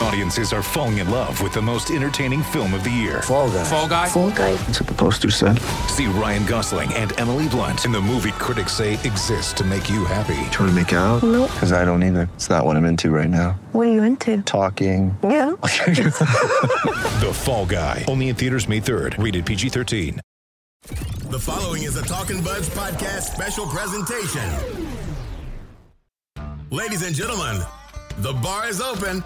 Audiences are falling in love with the most entertaining film of the year. Fall guy. Fall guy. Fall guy. That's what the poster said. See Ryan Gosling and Emily Blunt in the movie critics say exists to make you happy. Trying to make it out? Nope. Because I don't either. It's not what I'm into right now. What are you into? Talking. Yeah. The Fall Guy. Only in theaters May 3rd. Rated PG-13. The following is a Talking Buds podcast special presentation. Ladies and gentlemen, the bar is open.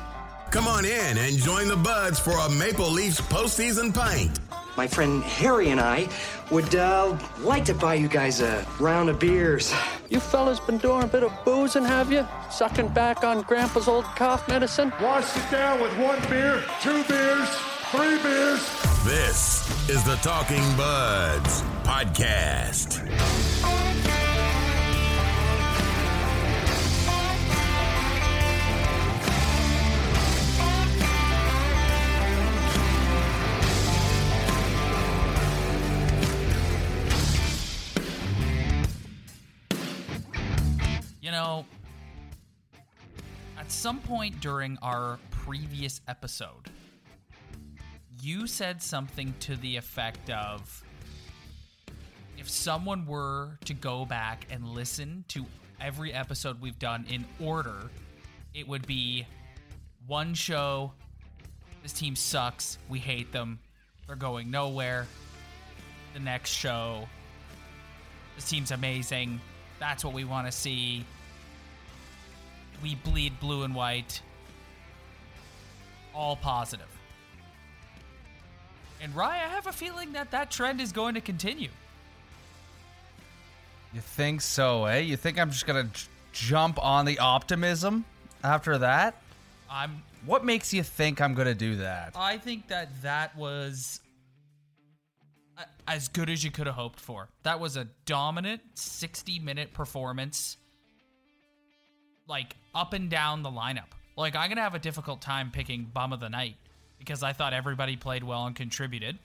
Come on in and join the Buds for a Maple Leafs postseason pint. My friend Harry and I would uh, like to buy you guys a round of beers. You fellas been doing a bit of boozing, have you? Sucking back on Grandpa's old cough medicine? Wash it down with one beer, two beers, three beers. This is the Talking Buds podcast. Some point during our previous episode, you said something to the effect of if someone were to go back and listen to every episode we've done in order, it would be one show. This team sucks. We hate them. They're going nowhere. The next show. This team's amazing. That's what we want to see. We bleed blue and white. All positive. And Rye, I have a feeling that that trend is going to continue. You think so, eh? You think I'm just gonna j- jump on the optimism after that? I'm. What makes you think I'm gonna do that? I think that that was a- as good as you could have hoped for. That was a dominant 60 minute performance, like up and down the lineup. Like, I'm to have a difficult time picking Bum of the Night because I thought everybody played well and contributed.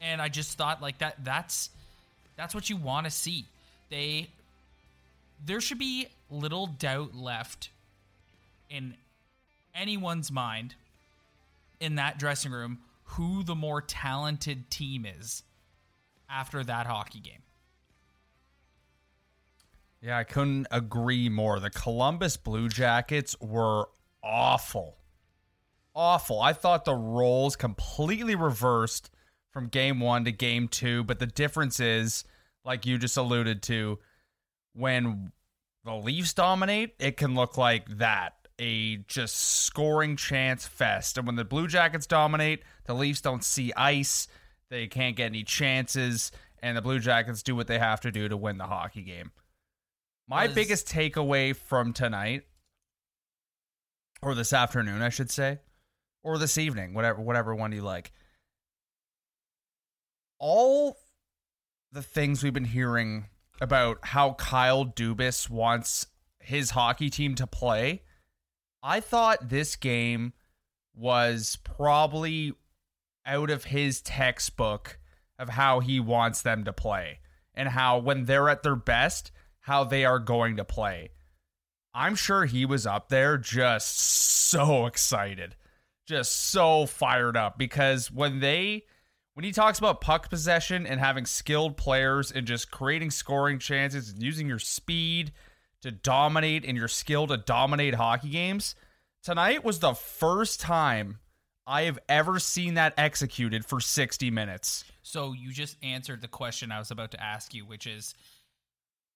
And I just thought, like, that that's that's what you want to see. They there should be little doubt left in anyone's mind in that dressing room who the more talented team is after that hockey game. Yeah, I couldn't agree more. The Columbus Blue Jackets were awful. Awful. I thought the roles completely reversed from game one to game two, but the difference is, like you just alluded to, when the Leafs dominate, it can look like that a just scoring chance fest. And when the Blue Jackets dominate, the Leafs don't see ice, they can't get any chances, and the Blue Jackets do what they have to do to win the hockey game. My Was- biggest takeaway from tonight, or this afternoon, I should say, or this evening, whatever whatever one you like. All the things we've been hearing about how Kyle Dubas wants his hockey team to play, I thought this game was probably out of his textbook of how he wants them to play and how when they're at their best, how they are going to play. I'm sure he was up there just so excited, just so fired up because when they when he talks about puck possession and having skilled players and just creating scoring chances and using your speed to dominate and your skill to dominate hockey games, tonight was the first time I have ever seen that executed for 60 minutes. So you just answered the question I was about to ask you, which is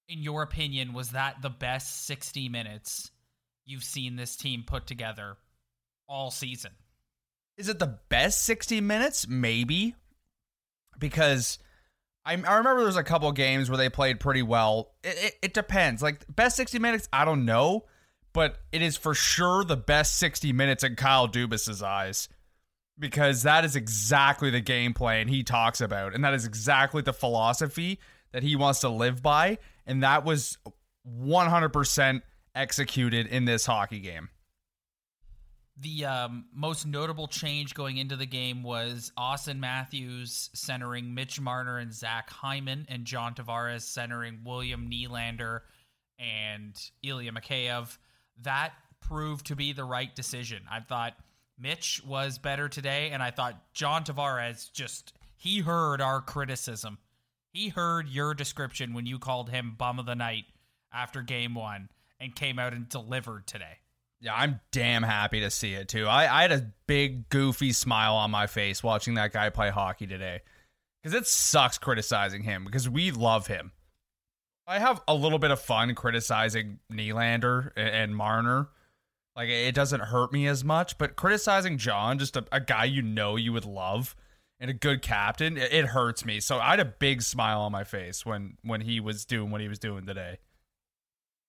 in your opinion, was that the best 60 minutes you've seen this team put together all season? Is it the best 60 minutes? Maybe. Because I, I remember there was a couple games where they played pretty well. It, it, it depends. Like, best 60 minutes, I don't know. But it is for sure the best 60 minutes in Kyle Dubas's eyes. Because that is exactly the game plan he talks about. And that is exactly the philosophy that he wants to live by. And that was 100% executed in this hockey game. The um, most notable change going into the game was Auston Matthews centering Mitch Marner and Zach Hyman, and John Tavares centering William Nylander and Ilya Mikheyev. That proved to be the right decision. I thought Mitch was better today, and I thought John Tavares just he heard our criticism. He heard your description when you called him bum of the night after game one and came out and delivered today. Yeah, I'm damn happy to see it too. I, I had a big goofy smile on my face watching that guy play hockey today. Because it sucks criticizing him because we love him. I have a little bit of fun criticizing Nylander and Marner. Like it doesn't hurt me as much, but criticizing John, just a, a guy you know you would love and a good captain, it, it hurts me. So I had a big smile on my face when when he was doing what he was doing today.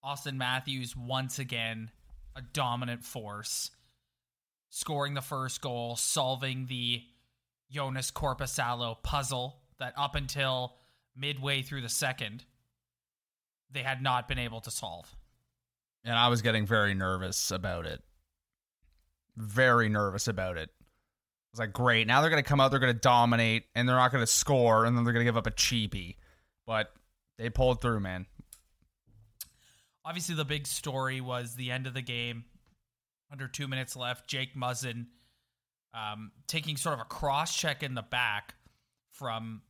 Auston Matthews once again a dominant force, scoring the first goal, solving the Joonas Korpisalo puzzle that up until midway through the second, they had not been able to solve. And I was getting very nervous about it. Very nervous about it. Was like, great. Now they're going to come out, they're going to dominate, and they're not going to score, and then they're going to give up a cheapie. But they pulled through, man obviously the big story was the end of the game. Under two minutes left, Jake Muzzin um, taking sort of a cross check in the back from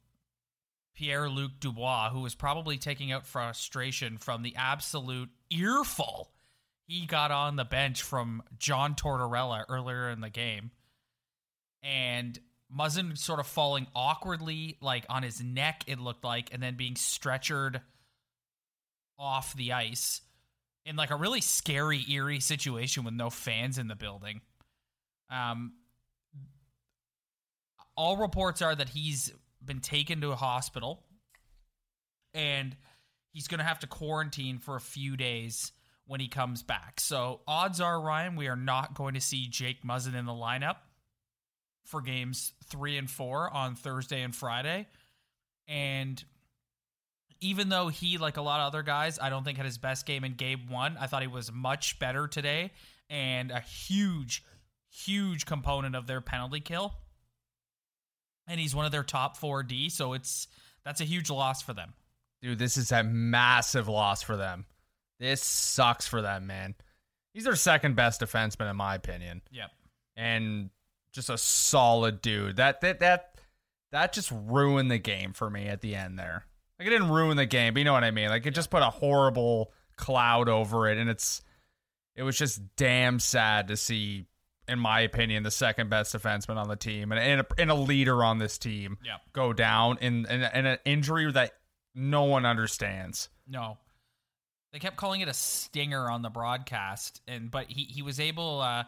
Pierre Luc Dubois, who was probably taking out frustration from the absolute earful he got on the bench from John Tortorella earlier in the game. And Muzzin sort of falling awkwardly, like on his neck, it looked like, and then being stretchered off the ice in like a really scary, eerie situation with no fans in the building. Um, all reports are that he's been taken to a hospital and he's going to have to quarantine for a few days when he comes back. So, odds are, Ryan, we are not going to see Jake Muzzin in the lineup for games three and four on Thursday and Friday. And even though he, like a lot of other guys, I don't think had his best game in game one. I thought he was much better today and a huge, huge component of their penalty kill. And he's one of their top four D, so it's that's a huge loss for them. Dude, this is a massive loss for them. This sucks for them, man. He's their second best defenseman, in my opinion. Yep. And just a solid dude. That that that that just ruined the game for me at the end there. Like it didn't ruin the game, but you know what I mean. Like it just put a horrible cloud over it, and it's it was just damn sad to see, in my opinion, the second best defenseman on the team and and a, and a leader on this team yeah. go down in, in in an injury that no one understands. No, they kept calling it a stinger on the broadcast, and but he he was able. Uh,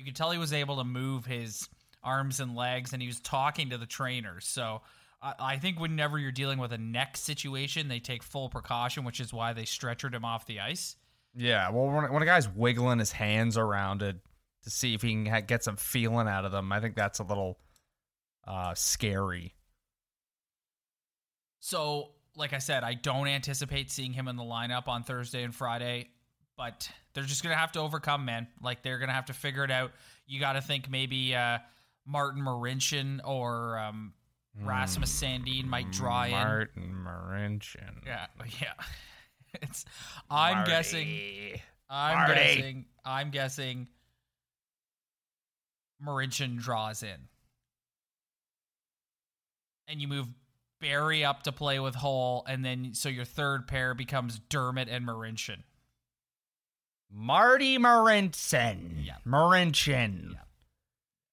you could tell he was able to move his arms and legs, and he was talking to the trainers. So I think whenever you're dealing with a neck situation, they take full precaution, which is why they stretchered him off the ice. Yeah, well, when, when a guy's wiggling his hands around it to see if he can get some feeling out of them, I think that's a little uh, scary. So, like I said, I don't anticipate seeing him in the lineup on Thursday and Friday, but they're just going to have to overcome, man. Like, they're going to have to figure it out. You got to think maybe uh, Martin Marincin or um, Rasmus Sandin might draw in Martin Marincin. Yeah, yeah. It's. I'm Marty. guessing. I'm Marty. guessing. I'm guessing. Marincin draws in, and you move Barrie up to play with Holl, and then so your third pair becomes Dermott and Marincin. Marty Marincin. Yeah. Yeah.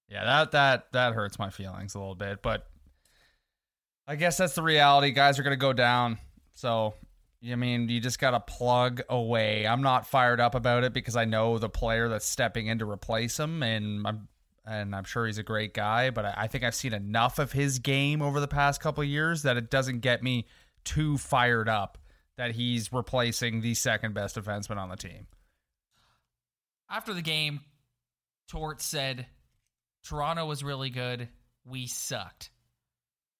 Yeah, that that that hurts my feelings a little bit, but I guess that's the reality. Guys are going to go down. So, I mean, you just got to plug away. I'm not fired up about it because I know the player that's stepping in to replace him, and I'm and I'm sure he's a great guy. But I, I think I've seen enough of his game over the past couple of years that it doesn't get me too fired up that he's replacing the second best defenseman on the team. After the game, Tort said, "Toronto was really good. We sucked."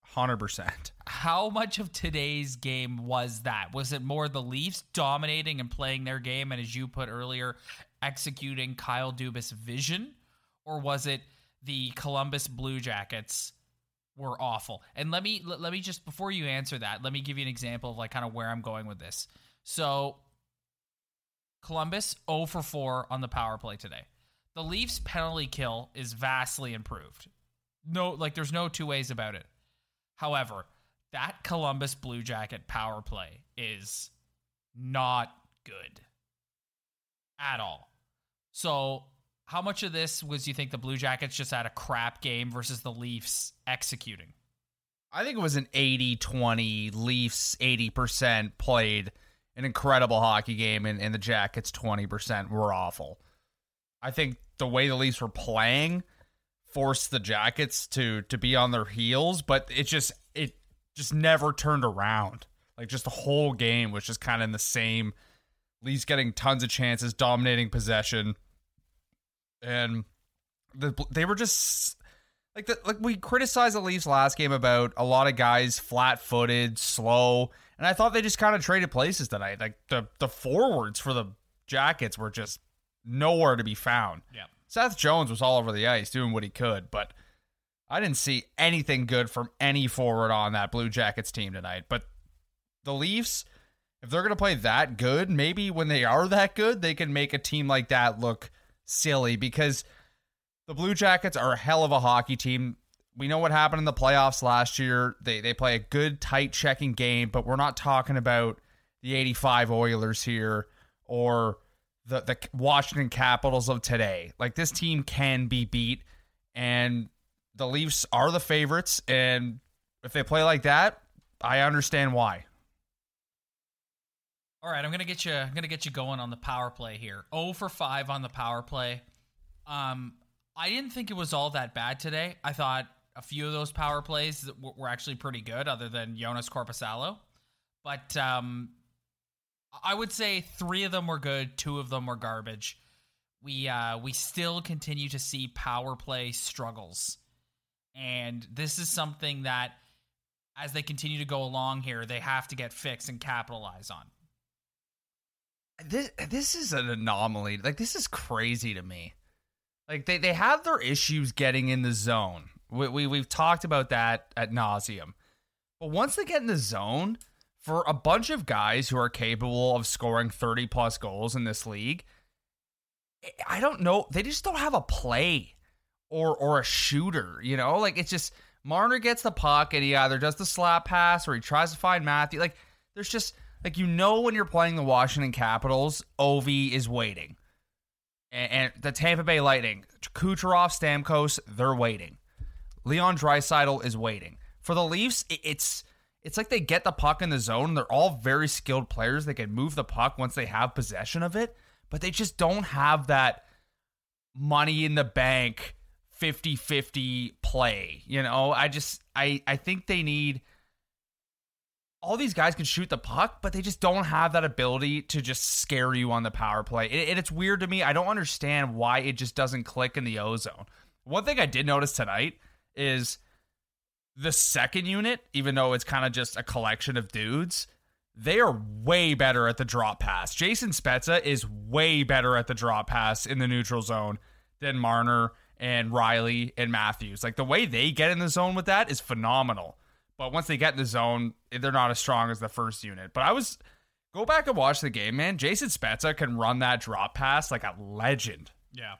Hundred percent. How much of today's game was that? Was it more the Leafs dominating and playing their game, and as you put earlier, executing Kyle Dubas' vision, or was it the Columbus Blue Jackets were awful? And let me let, let me just before you answer that, let me give you an example of like kind of where I'm going with this. So Columbus 0 for 4 on the power play today. The Leafs penalty kill is vastly improved. No, like there's no two ways about it. However, that Columbus Blue Jacket power play is not good at all. So, how much of this was you think the Blue Jackets just had a crap game versus the Leafs executing? I think it was an 80 20 Leafs 80% played an incredible hockey game and, and the Jackets 20% were awful. I think the way the Leafs were playing forced the Jackets to to be on their heels, but it just it just never turned around. Like just the whole game was just kind of in the same Leafs getting tons of chances, dominating possession. And the, they were just like the, like we criticized the Leafs last game about a lot of guys flat-footed, slow, and I thought they just kind of traded places tonight. Like the the forwards for the Jackets were just nowhere to be found. Yeah. Seth Jones was all over the ice doing what he could, but I didn't see anything good from any forward on that Blue Jackets team tonight. But the Leafs, if they're going to play that good, maybe when they are that good, they can make a team like that look silly because the Blue Jackets are a hell of a hockey team. We know what happened in the playoffs last year. They they play a good tight checking game, but we're not talking about the 85 Oilers here or the the Washington Capitals of today. Like this team can be beat and the Leafs are the favorites and if they play like that, I understand why. All right, I'm gonna get you. I'm gonna get you going on the power play here. 0 for five on the power play. Um, I didn't think it was all that bad today. I thought a few of those power plays were actually pretty good, other than Joonas Korpisalo. But um, I would say three of them were good, two of them were garbage. We uh, we still continue to see power play struggles, and this is something that, as they continue to go along here, they have to get fixed and capitalize on. This this is an anomaly. Like this is crazy to me. Like they, they have their issues getting in the zone. We, we we've talked about that at nauseum. But once they get in the zone, for a bunch of guys who are capable of scoring 30 plus goals in this league, I don't know. They just don't have a play or or a shooter, you know? Like it's just Marner gets the puck and he either does the slap pass or he tries to find Matthew. Like there's just like you know when you're playing the Washington Capitals, Ovi is waiting. And, and the Tampa Bay Lightning, Kucherov, Stamkos, they're waiting. Leon Draisaitl is waiting. For the Leafs, it's it's like they get the puck in the zone. They're all very skilled players. They can move the puck once they have possession of it, but they just don't have that money in the bank 50-50 play. You know, I just I I think they need all these guys can shoot the puck, but they just don't have that ability to just scare you on the power play. And it's weird to me. I don't understand why it just doesn't click in the ozone. One thing I did notice tonight is the second unit, even though it's kind of just a collection of dudes, they are way better at the drop pass. Jason Spezza is way better at the drop pass in the neutral zone than Marner and Rielly and Matthews. Like the way they get in the zone with that is phenomenal. But once they get in the zone, they're not as strong as the first unit. But I was go back and watch the game, man. Jason Spezza can run that drop pass like a legend. Yeah.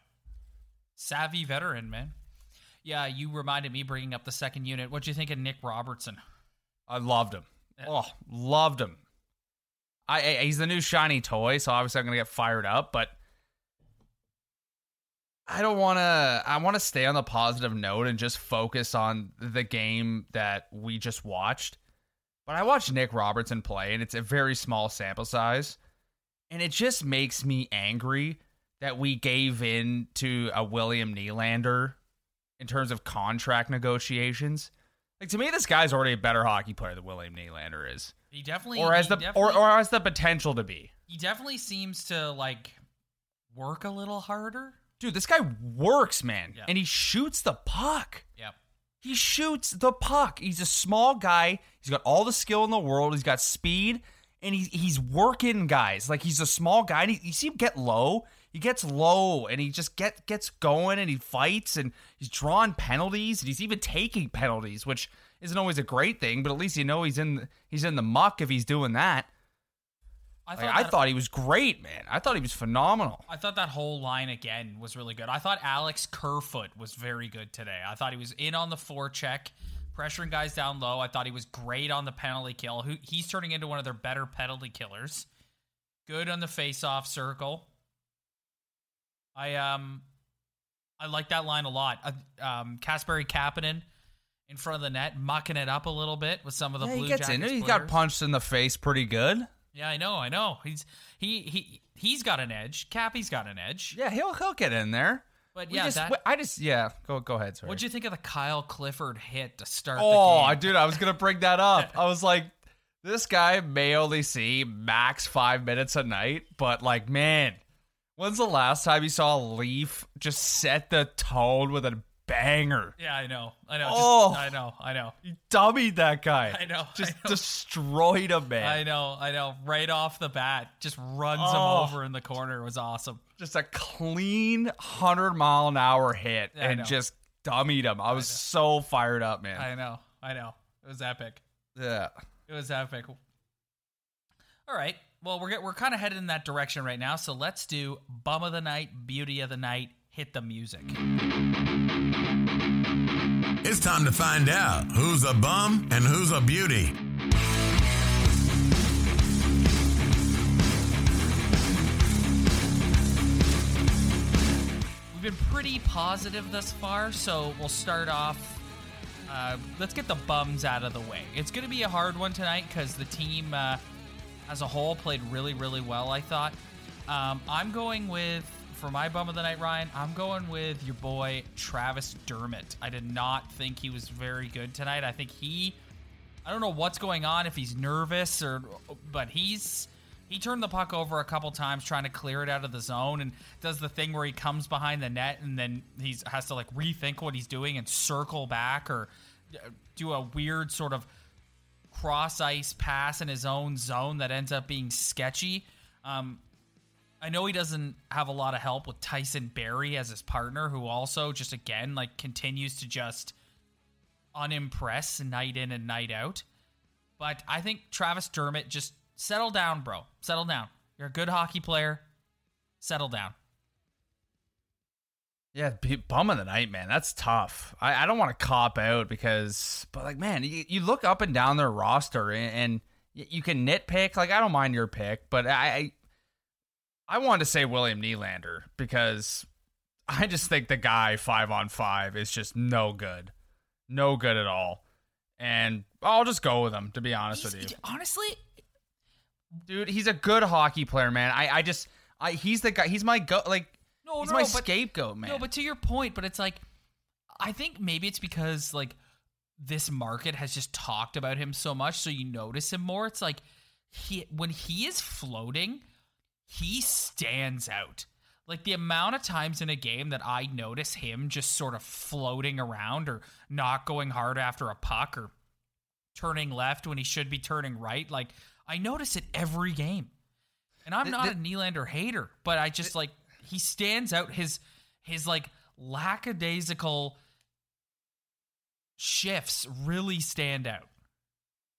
Savvy veteran, man. Yeah, you reminded me bringing up the second unit. What'd you think of Nick Robertson? I loved him. Oh, loved him. I, I he's the new shiny toy, so obviously I'm gonna get fired up, but I don't want to. I want to stay on the positive note and just focus on the game that we just watched. But I watched Nick Robertson play, and it's a very small sample size, and it just makes me angry that we gave in to a William Nylander in terms of contract negotiations. Like to me, this guy's already a better hockey player than William Nylander is. He definitely, or has the or, or has the potential to be. He definitely seems to like work a little harder. Dude, this guy works, man, Yeah. and he shoots the puck. Yep. He shoots the puck. He's a small guy. He's got all the skill in the world. He's got speed, and he's he's working guys. Like he's a small guy. And he, you see him get low. He gets low and he just get gets going and he fights and he's drawing penalties and he's even taking penalties, which isn't always a great thing, but at least you know he's in he's in the muck if he's doing that. I Like, thought, I thought he was great, man. I thought he was phenomenal. I thought that whole line again was really good. I thought Alex Kerfoot was very good today. I thought he was in on the forecheck, pressuring guys down low. I thought he was great on the penalty kill. He's turning into one of their better penalty killers. Good on the face-off circle. I um, I like that line a lot. Uh, um, Kasperi Kapanen in front of the net, mucking it up a little bit with some of the Yeah, Blue he gets Jackets in it. He players. got punched in the face pretty good. Yeah, I know, I know. He's he he he's got an edge. Cappy's got an edge. Yeah, he'll he'll get in there. But We yeah, just- that, I just yeah. Go go ahead. Sorry. what'd you think of the Kyle Clifford hit to start Oh, the I dude, I was gonna bring that up. I was like, this guy may only see max five minutes a night, but like, man, when's the last time you saw a Leaf just set the tone with a banger? Yeah, I know, I know. Oh. just, I know, I know, You dummied that guy. I know, Just I know. destroyed him, man. I know, I know. Right off the bat, just runs Oh. him over in the corner. It was awesome. Just a clean hundred mile an hour hit I and know. just dummied him. I was so fired up, man. I know, I know. It was epic. yeah. It was epic. All right. Well, we're we're kind of headed in that direction right now. So let's do bum of the night, beauty of the night. Hit the music. It's time to find out who's a bum and who's a beauty. We've been pretty positive thus far, so we'll start off. Uh, let's get the bums out of the way. It's going to be a hard one tonight because the team uh, as a whole played really, really well, I thought. Um, I'm going with, for my bum of the night, Ryan, I'm going with your boy, Travis Dermott. I did not think he was very good tonight. I think he, I don't know what's going on, if he's nervous or, but he's. He turned the puck over a couple times trying to clear it out of the zone and does the thing where he comes behind the net and then he has to like rethink what he's doing and circle back or uh, do a weird sort of cross ice pass in his own zone that ends up being sketchy. Um, I know he doesn't have a lot of help with Tyson Barrie as his partner, who also just again like continues to just unimpress night in and night out. But I think Travis Dermott just settle down, bro. Settle down. You're a good hockey player. Settle down. Yeah, bum of the night, man. That's tough. I, I don't want to cop out because, but like, man, you, you look up and down their roster and, and you can nitpick. Like, I don't mind your pick, but I, I, I wanted to say William Nylander because I just think the guy five on five is just no good, no good at all. And I'll just go with him to be honest with you, Honestly, dude. He's a good hockey player, man. I, I just, I, he's the guy. He's my go. Like, No, he's no, my but- scapegoat, man. No, but to your point, but it's like I think maybe it's because like this market has just talked about him so much, so you notice him more. It's like he when he is floating, he stands out. Like the amount of times in a game that I notice him just sort of floating around or not going hard after a puck or turning left when he should be turning right. Like I notice it every game. And I'm not th- a Nylander hater, but I just like he stands out his his like lackadaisical shifts really stand out.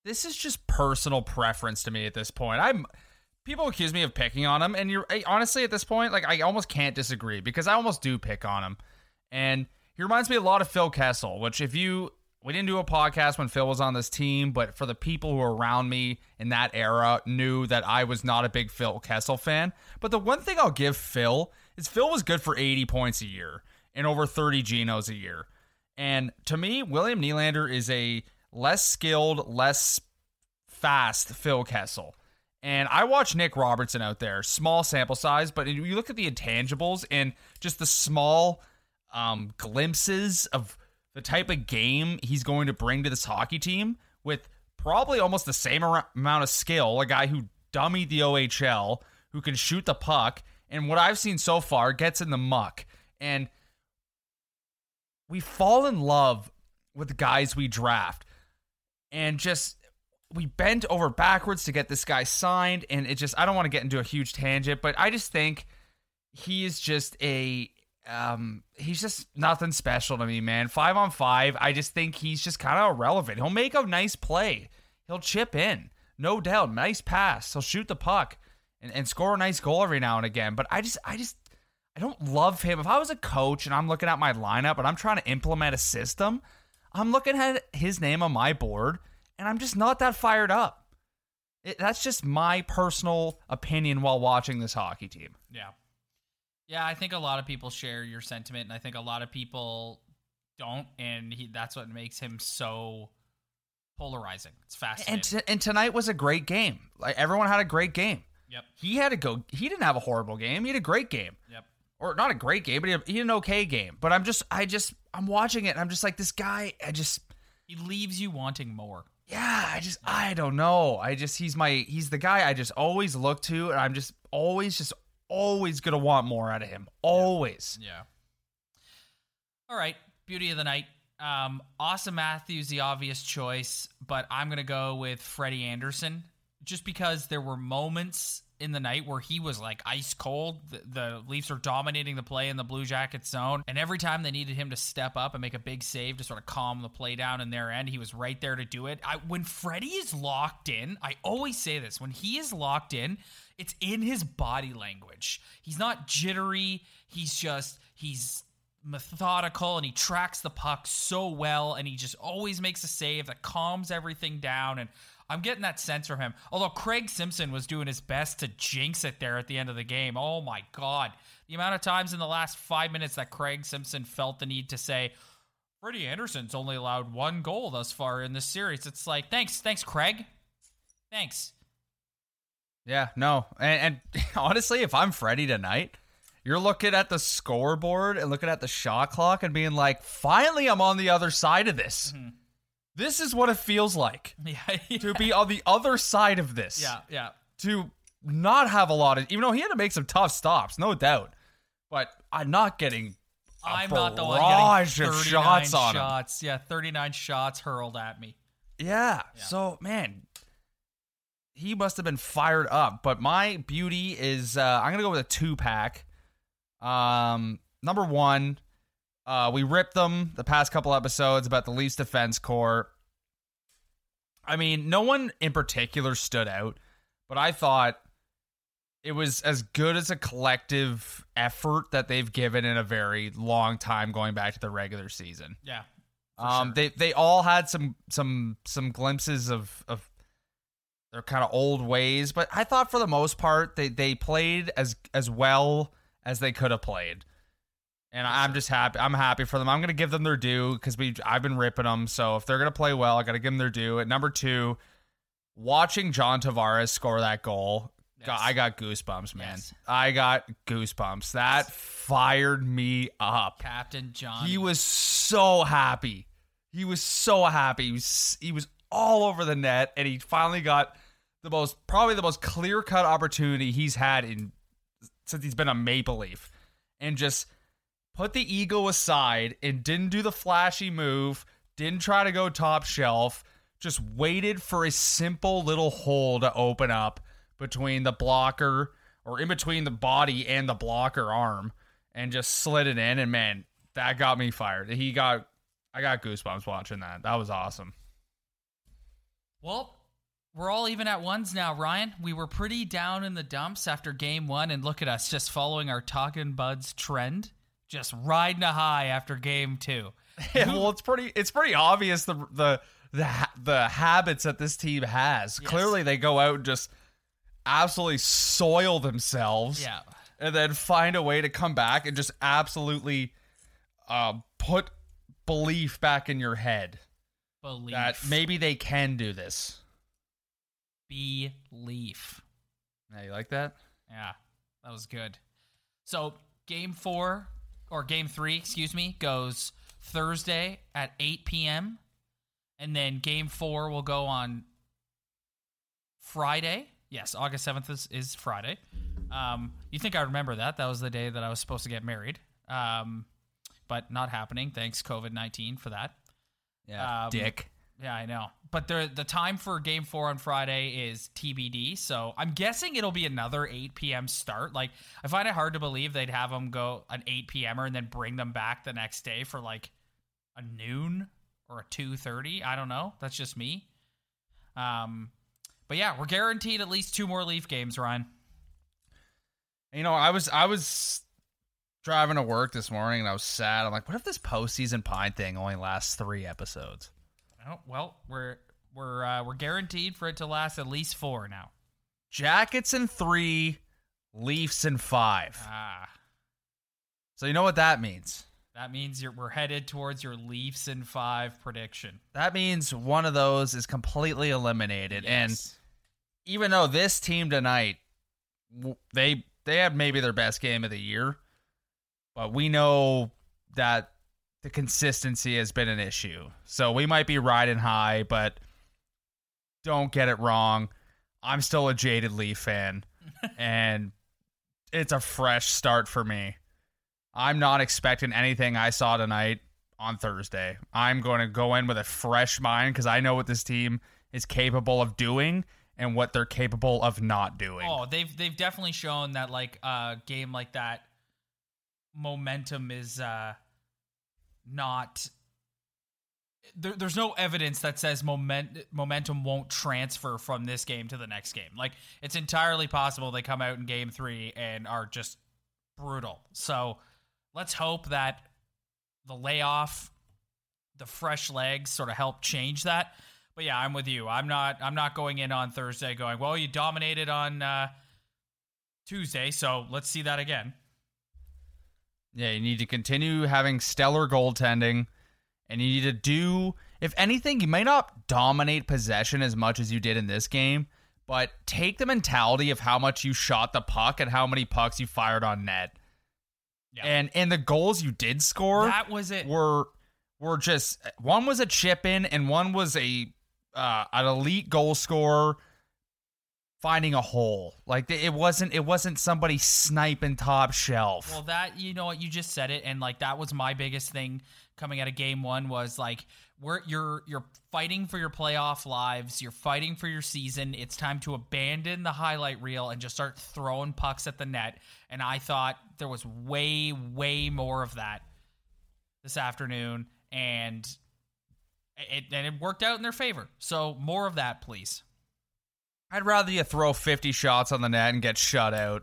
this is just personal preference to me at this point. I'm people accuse me of picking on him, and you're I, honestly at this point, like I almost can't disagree because I almost do pick on him. And he reminds me a lot of Phil Kessel, which if you we didn't do a podcast when Phil was on this team, but for the people who were around me in that era knew that I was not a big Phil Kessel fan. But the one thing I'll give Phil is Phil was good for 80 points a year and over 30 genos a year. And to me, William Nylander is a less skilled, less fast Phil Kessel. And I watch Nick Robertson out there, small sample size, but you look at the intangibles and just the small um, glimpses of the type of game he's going to bring to this hockey team with probably almost the same amount of skill. A guy who dummied the OHL, who can shoot the puck, and what I've seen so far gets in the muck. And we fall in love with guys we draft and just we bent over backwards to get this guy signed and it just I don't want to get into a huge tangent but I just think he is just a um he's just nothing special to me, man. Five on five, I just think he's just kind of irrelevant. He'll make a nice play. He'll chip in. No doubt. Nice pass. He'll shoot the puck and, and score a nice goal every now and again. But I just I just I don't love him. If I was a coach and I'm looking at my lineup and I'm trying to implement a system, I'm looking at his name on my board and I'm just not that fired up. It, that's just my personal opinion while watching this hockey team. Yeah. Yeah, I think a lot of people share your sentiment, and I think a lot of people don't, and he, that's what makes him so polarizing. It's fascinating. And t- and tonight was a great game. Like everyone had a great game. Yep. He had to go. He didn't have a horrible game. He had a great game. Yep. Or not a great game, but he had, he had an okay game. But I'm just, I just, I'm watching it, and I'm just like, this guy. I just, he leaves you wanting more. yeah. I just, I don't know. I just, he's my, he's the guy I just always look to, and I'm just always, just always gonna want more out of him. Always. Yeah. All right, beauty of the night. Um, Auston Matthews, the obvious choice, but I'm gonna go with Freddie Andersen just because there were moments in the night where he was like ice cold. The, the Leafs are dominating the play in the Blue Jackets zone, and every time they needed him to step up and make a big save to sort of calm the play down in their end, he was right there to do it. I, when Freddie is locked in, I always say this: when he is locked in, it's in his body language. He's not jittery. He's just he's methodical and he tracks the puck so well and he just always makes a save that calms everything down and I'm getting that sense from him. Although Craig Simpson was doing his best to jinx it there at the end of the game. Oh my god. The amount of times in the last 5 minutes that Craig Simpson felt the need to say Freddie Andersen's only allowed one goal thus far in this series. It's like, thanks, thanks Craig. Thanks. Yeah, no. And, and honestly, if I'm Freddie tonight, you're looking at the scoreboard and looking at the shot clock and being like, finally, I'm on the other side of this. Mm-hmm. This is what it feels like Yeah. to be on the other side of this. yeah, yeah. To not have a lot of, even though he had to make some tough stops, no doubt. But I'm not getting a I'm not the one getting of 39 shots on him. shots. Yeah, 39 shots hurled at me. Yeah. So man, he must have been fired up. But my beauty is uh, I'm gonna go with a two pack. Um, number one, uh, we ripped them the past couple episodes about the Leafs defense corps. I mean, no one in particular stood out, but I thought it was as good as a collective effort that they've given in a very long time going back to the regular season. Yeah. Um, they they all had some some some glimpses of of their kind of old ways, but I thought for the most part they they played as as well as they could have played, and I'm just happy. I'm happy for them. I'm gonna give them their due because we I've been ripping them. So if they're gonna play well, I gotta give them their due. At number two, watching John Tavares score that goal. God, I got goosebumps, man. Yes. I got goosebumps. That fired me up. Captain John. He was so happy. He was so happy. He was he was all over the net, and he finally got the most probably the most clear cut opportunity he's had in since he's been a Maple Leaf, and just put the ego aside and didn't do the flashy move. Didn't try to go top shelf. Just waited for a simple little hole to open up between the blocker or in between the body and the blocker arm and just slid it in and man that got me fired he got i got goosebumps watching that that was awesome Well, we're all even at ones now, Ryan. We were pretty down in the dumps after game one, and look at us just following our talking buds trend, just riding a high after game two. yeah, well it's pretty it's pretty obvious the the the, the habits that this team has Yes. clearly they go out and just absolutely soil themselves Yeah. and then find a way to come back and just absolutely uh, put belief back in your head Belief. that maybe they can do this Belief. yeah, you like that Yeah, that was good. So game four or game three, excuse me, goes Thursday at 8 p.m. And then game four will go on Friday. Yes, August 7th is, is Friday. Um, you think I remember that? That was the day that I was supposed to get married. Um, but not happening. Thanks, COVID 19, for that. yeah Um, dick Yeah, I know. But the the time for game four on Friday is TBD. So I'm guessing it'll be another 8 p.m. start. Like I find it hard to believe they'd have them go an 8 p.m. and then bring them back the next day for like a noon or a 2:30. I don't know. That's just me. Um, but yeah, we're guaranteed at least two more Leaf games, Ryan. You know, I was I was driving to work this morning and I was sad. I'm like, what if this postseason pint thing only lasts three episodes? Oh, well, we're we're uh, we're guaranteed for it to last at least four now. Jackets in three, Leafs in five. Ah, So you know what that means? that means you're, we're headed towards your Leafs in five prediction. That means one of those is completely eliminated. And even though this team tonight, they they had maybe their best game of the year, but we know that the consistency has been an issue. So we might be riding high, but don't get it wrong. I'm still a jaded Leaf fan, and it's a fresh start for me. I'm not expecting anything I saw tonight on Thursday. I'm going to go in with a fresh mind because I know what this team is capable of doing and what they're capable of not doing. Oh, they've they've definitely shown that like a game like that momentum is uh not there, there's no evidence that says moment momentum won't transfer from this game to the next game. Like it's entirely possible they come out in game 3 and are just brutal. So, let's hope that the layoff the fresh legs sort of help change that. But yeah, I'm with you. I'm not I'm not going in on Thursday going, "Well, you dominated on uh Tuesday, so let's see that again." Yeah, you need to continue having stellar goaltending, and you need to do, if anything, you may not dominate possession as much as you did in this game, but take the mentality of how much you shot the puck and how many pucks you fired on net. Yeah. And and the goals you did score That was it. were were just one was a chip in and one was a uh, an elite goal scorer finding a hole. Like it wasn't it wasn't somebody sniping top shelf. Well, that you know what you just said it, and like that was my biggest thing coming out of game one was like we're you're you're fighting for your playoff lives, you're fighting for your season. It's time to abandon the highlight reel and just start throwing pucks at the net. And I thought there was way way more of that this afternoon, and it and it worked out in their favor. So more of that, please. I'd rather you throw 50 shots on the net and get shut out.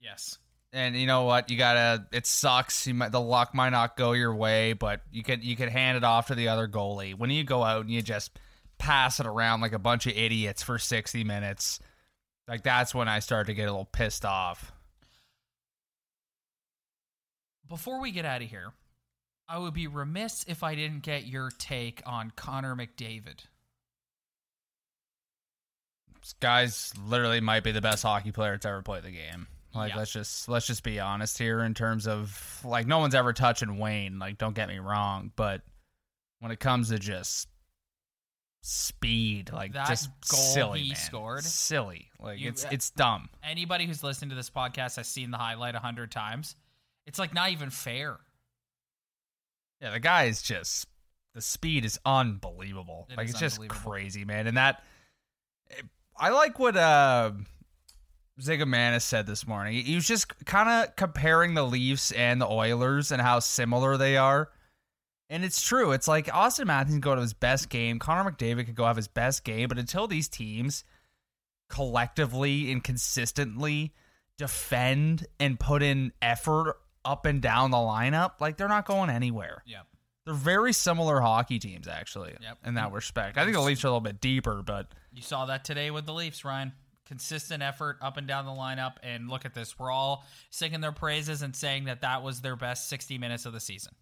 Yes. And you know what? You gotta. It sucks. You might, the luck might not go your way, but you could you could hand it off to the other goalie. When you go out and you just pass it around like a bunch of idiots for 60 minutes, like that's when I start to get a little pissed off. Before we get out of here, I would be remiss if I didn't get your take on Connor McDavid. Guy's literally might be the best hockey player that's ever played the game. Like Yeah. let's just let's just be honest here in terms of like no one's ever touching Wayne. Like don't get me wrong, but when it comes to just speed, like That just goal silly, he man. scored? silly. Like You- it's it's dumb. Anybody who's listened to this podcast has seen the highlight a hundred times. It's like not even fair. Yeah, the guy is just the speed is unbelievable. It like is it's just crazy, man. And that I like what uh Zigomanis said this morning. He was just kind of comparing the Leafs and the Oilers and how similar they are. And it's true. It's like Auston Matthews can go to his best game. Connor McDavid could go have his best game. But until these teams collectively and consistently defend and put in effort up and down the lineup, like they're not going anywhere. Yeah. They're very similar hockey teams, actually, Yep. in that respect. I think the Leafs are a little bit deeper, but You saw that today with the Leafs, Ryan. Consistent effort up and down the lineup. And look at this. We're all singing their praises and saying that that was their best 60 minutes of the season.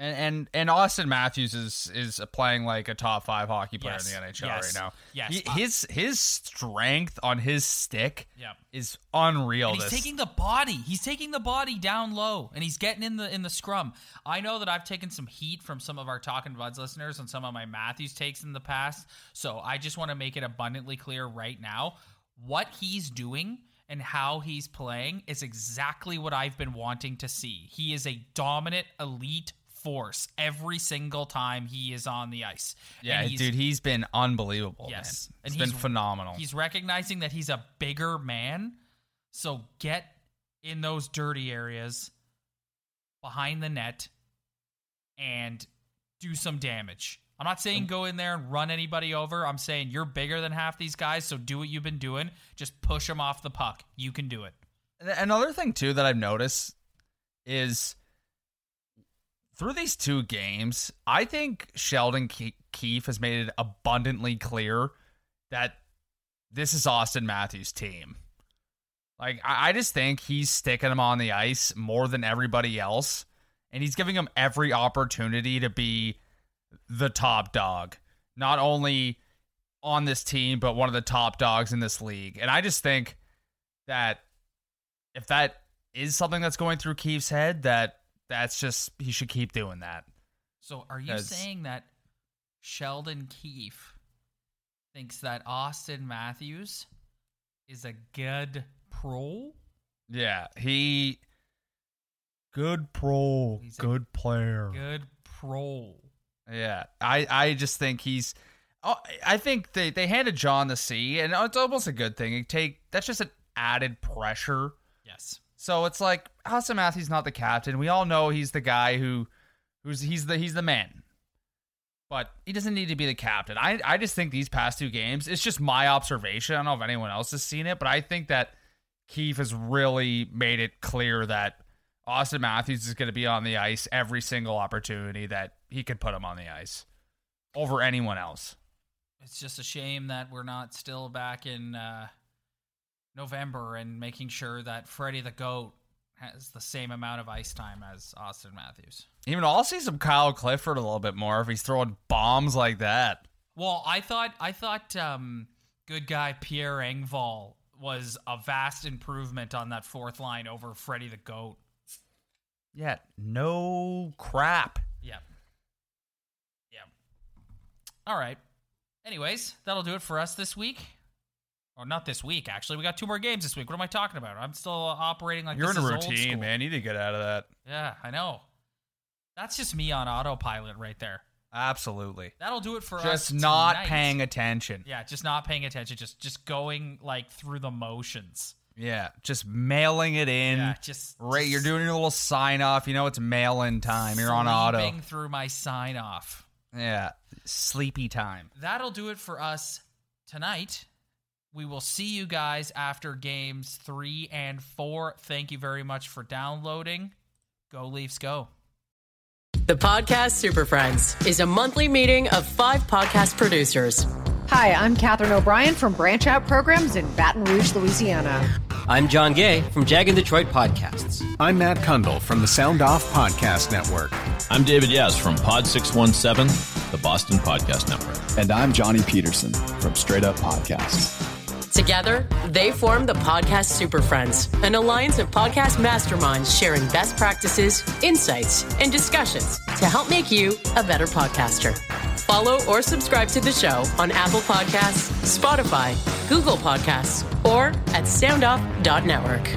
And and, and Auston Matthews is is playing like a top five hockey player Yes. in the NHL Yes. right now. Yes. He- Uh, his his strength on his stick is unreal. And he's this- taking the body. He's taking the body down low, and he's getting in the in the scrum. I know that I've taken some heat from some of our Talking Buds listeners and some of my Matthews takes in the past. So I just want to make it abundantly clear right now what he's doing and how he's playing is exactly what I've been wanting to see. He is a dominant elite force every single time he is on the ice. Yeah, he's- dude, he's been unbelievable. Yes, man. and it's been he's- phenomenal. He's recognizing that he's a bigger man, so get in those dirty areas behind the net and do some damage. I'm not saying go in there and run anybody over. I'm saying you're bigger than half these guys, so do what you've been doing. Just push them off the puck. You can do it. Another thing too that I've noticed is through these two games, I think Sheldon Ke- Keefe has made it abundantly clear that this is Auston Matthews' team. Like I, I just think he's sticking him on the ice more than everybody else, and he's giving him every opportunity to be the top dog, not only on this team but one of the top dogs in this league. And I just think that if that is something that's going through Keefe's head, that that's just he should keep doing that. So are you saying that Sheldon Keefe thinks that Auston Matthews is a good pro? Yeah, he good pro, He's good player. Good pro. Yeah, I I just think he's. Oh, I think they they handed John the C, and it's almost a good thing. You take that's just an added pressure. Yes. So it's like Auston Matthews not the captain. We all know he's the guy who who's he's the he's the man. But he doesn't need to be the captain. I I just think these past two games, it's just my observation. I don't know if anyone else has seen it, but I think that Keefe has really made it clear that Auston Matthews is going to be on the ice every single opportunity that he could put him on the ice over anyone else. It's just a shame that we're not still back in uh, November and making sure that Freddie the Goat has the same amount of ice time as Auston Matthews. Even I'll see some Kyle Clifford a little bit more if he's throwing bombs like that. Well, I thought I thought um, good guy Pierre Engvall was a vast improvement on that fourth line over Freddie the Goat. Yeah, no crap. Yeah. Yeah. All right. Anyways, that'll do it for us this week. Or not this week, actually. We got two more games this week. What am I talking about? I'm still operating like You're in a routine, man. You need to get out of that. Yeah, I know. That's just me on autopilot right there. Absolutely. That'll do it for us. Just not tonight. paying attention. Yeah, just not paying attention. Just just going like through the motions. Yeah, just mailing it in. Yeah, just- right. just- You're doing your little sign off. You know it's mail in time. You're on auto. Through my sign off. Yeah, sleepy time. That'll do it for us tonight. We will see you guys after games three and four. Thank you very much for downloading. Go Leafs, go. The Podcast Super Friends is a monthly meeting of five podcast producers. Hi, I'm Katherine O'Brien from Branch Out Programs in Baton Rouge, Louisiana. I'm John Gay from Jag and Detroit Podcasts. I'm Matt Cundill from the Sound Off Podcast Network. I'm David Yas from Pod 617, the Boston Podcast Network. And I'm Johnny Peterson from Straight Up Podcasts. Together, they form the Podcast Super Friends, an alliance of podcast masterminds sharing best practices, insights, and discussions to help make you a better podcaster. Follow or subscribe to the show on Apple Podcasts, Spotify, Google Podcasts, or at soundoff.network.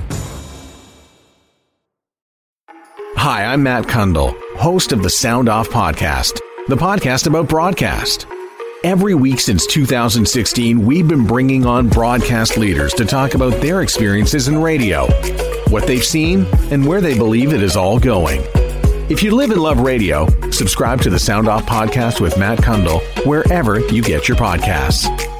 Hi, I'm Matt Cundill, host of the Sound Off Podcast, the podcast about broadcast. Every week since 2016, we've been bringing on broadcast leaders to talk about their experiences in radio, what they've seen, and where they believe it is all going. If you live and love radio, subscribe to the Sound Off Podcast with Matt Cundill wherever you get your podcasts.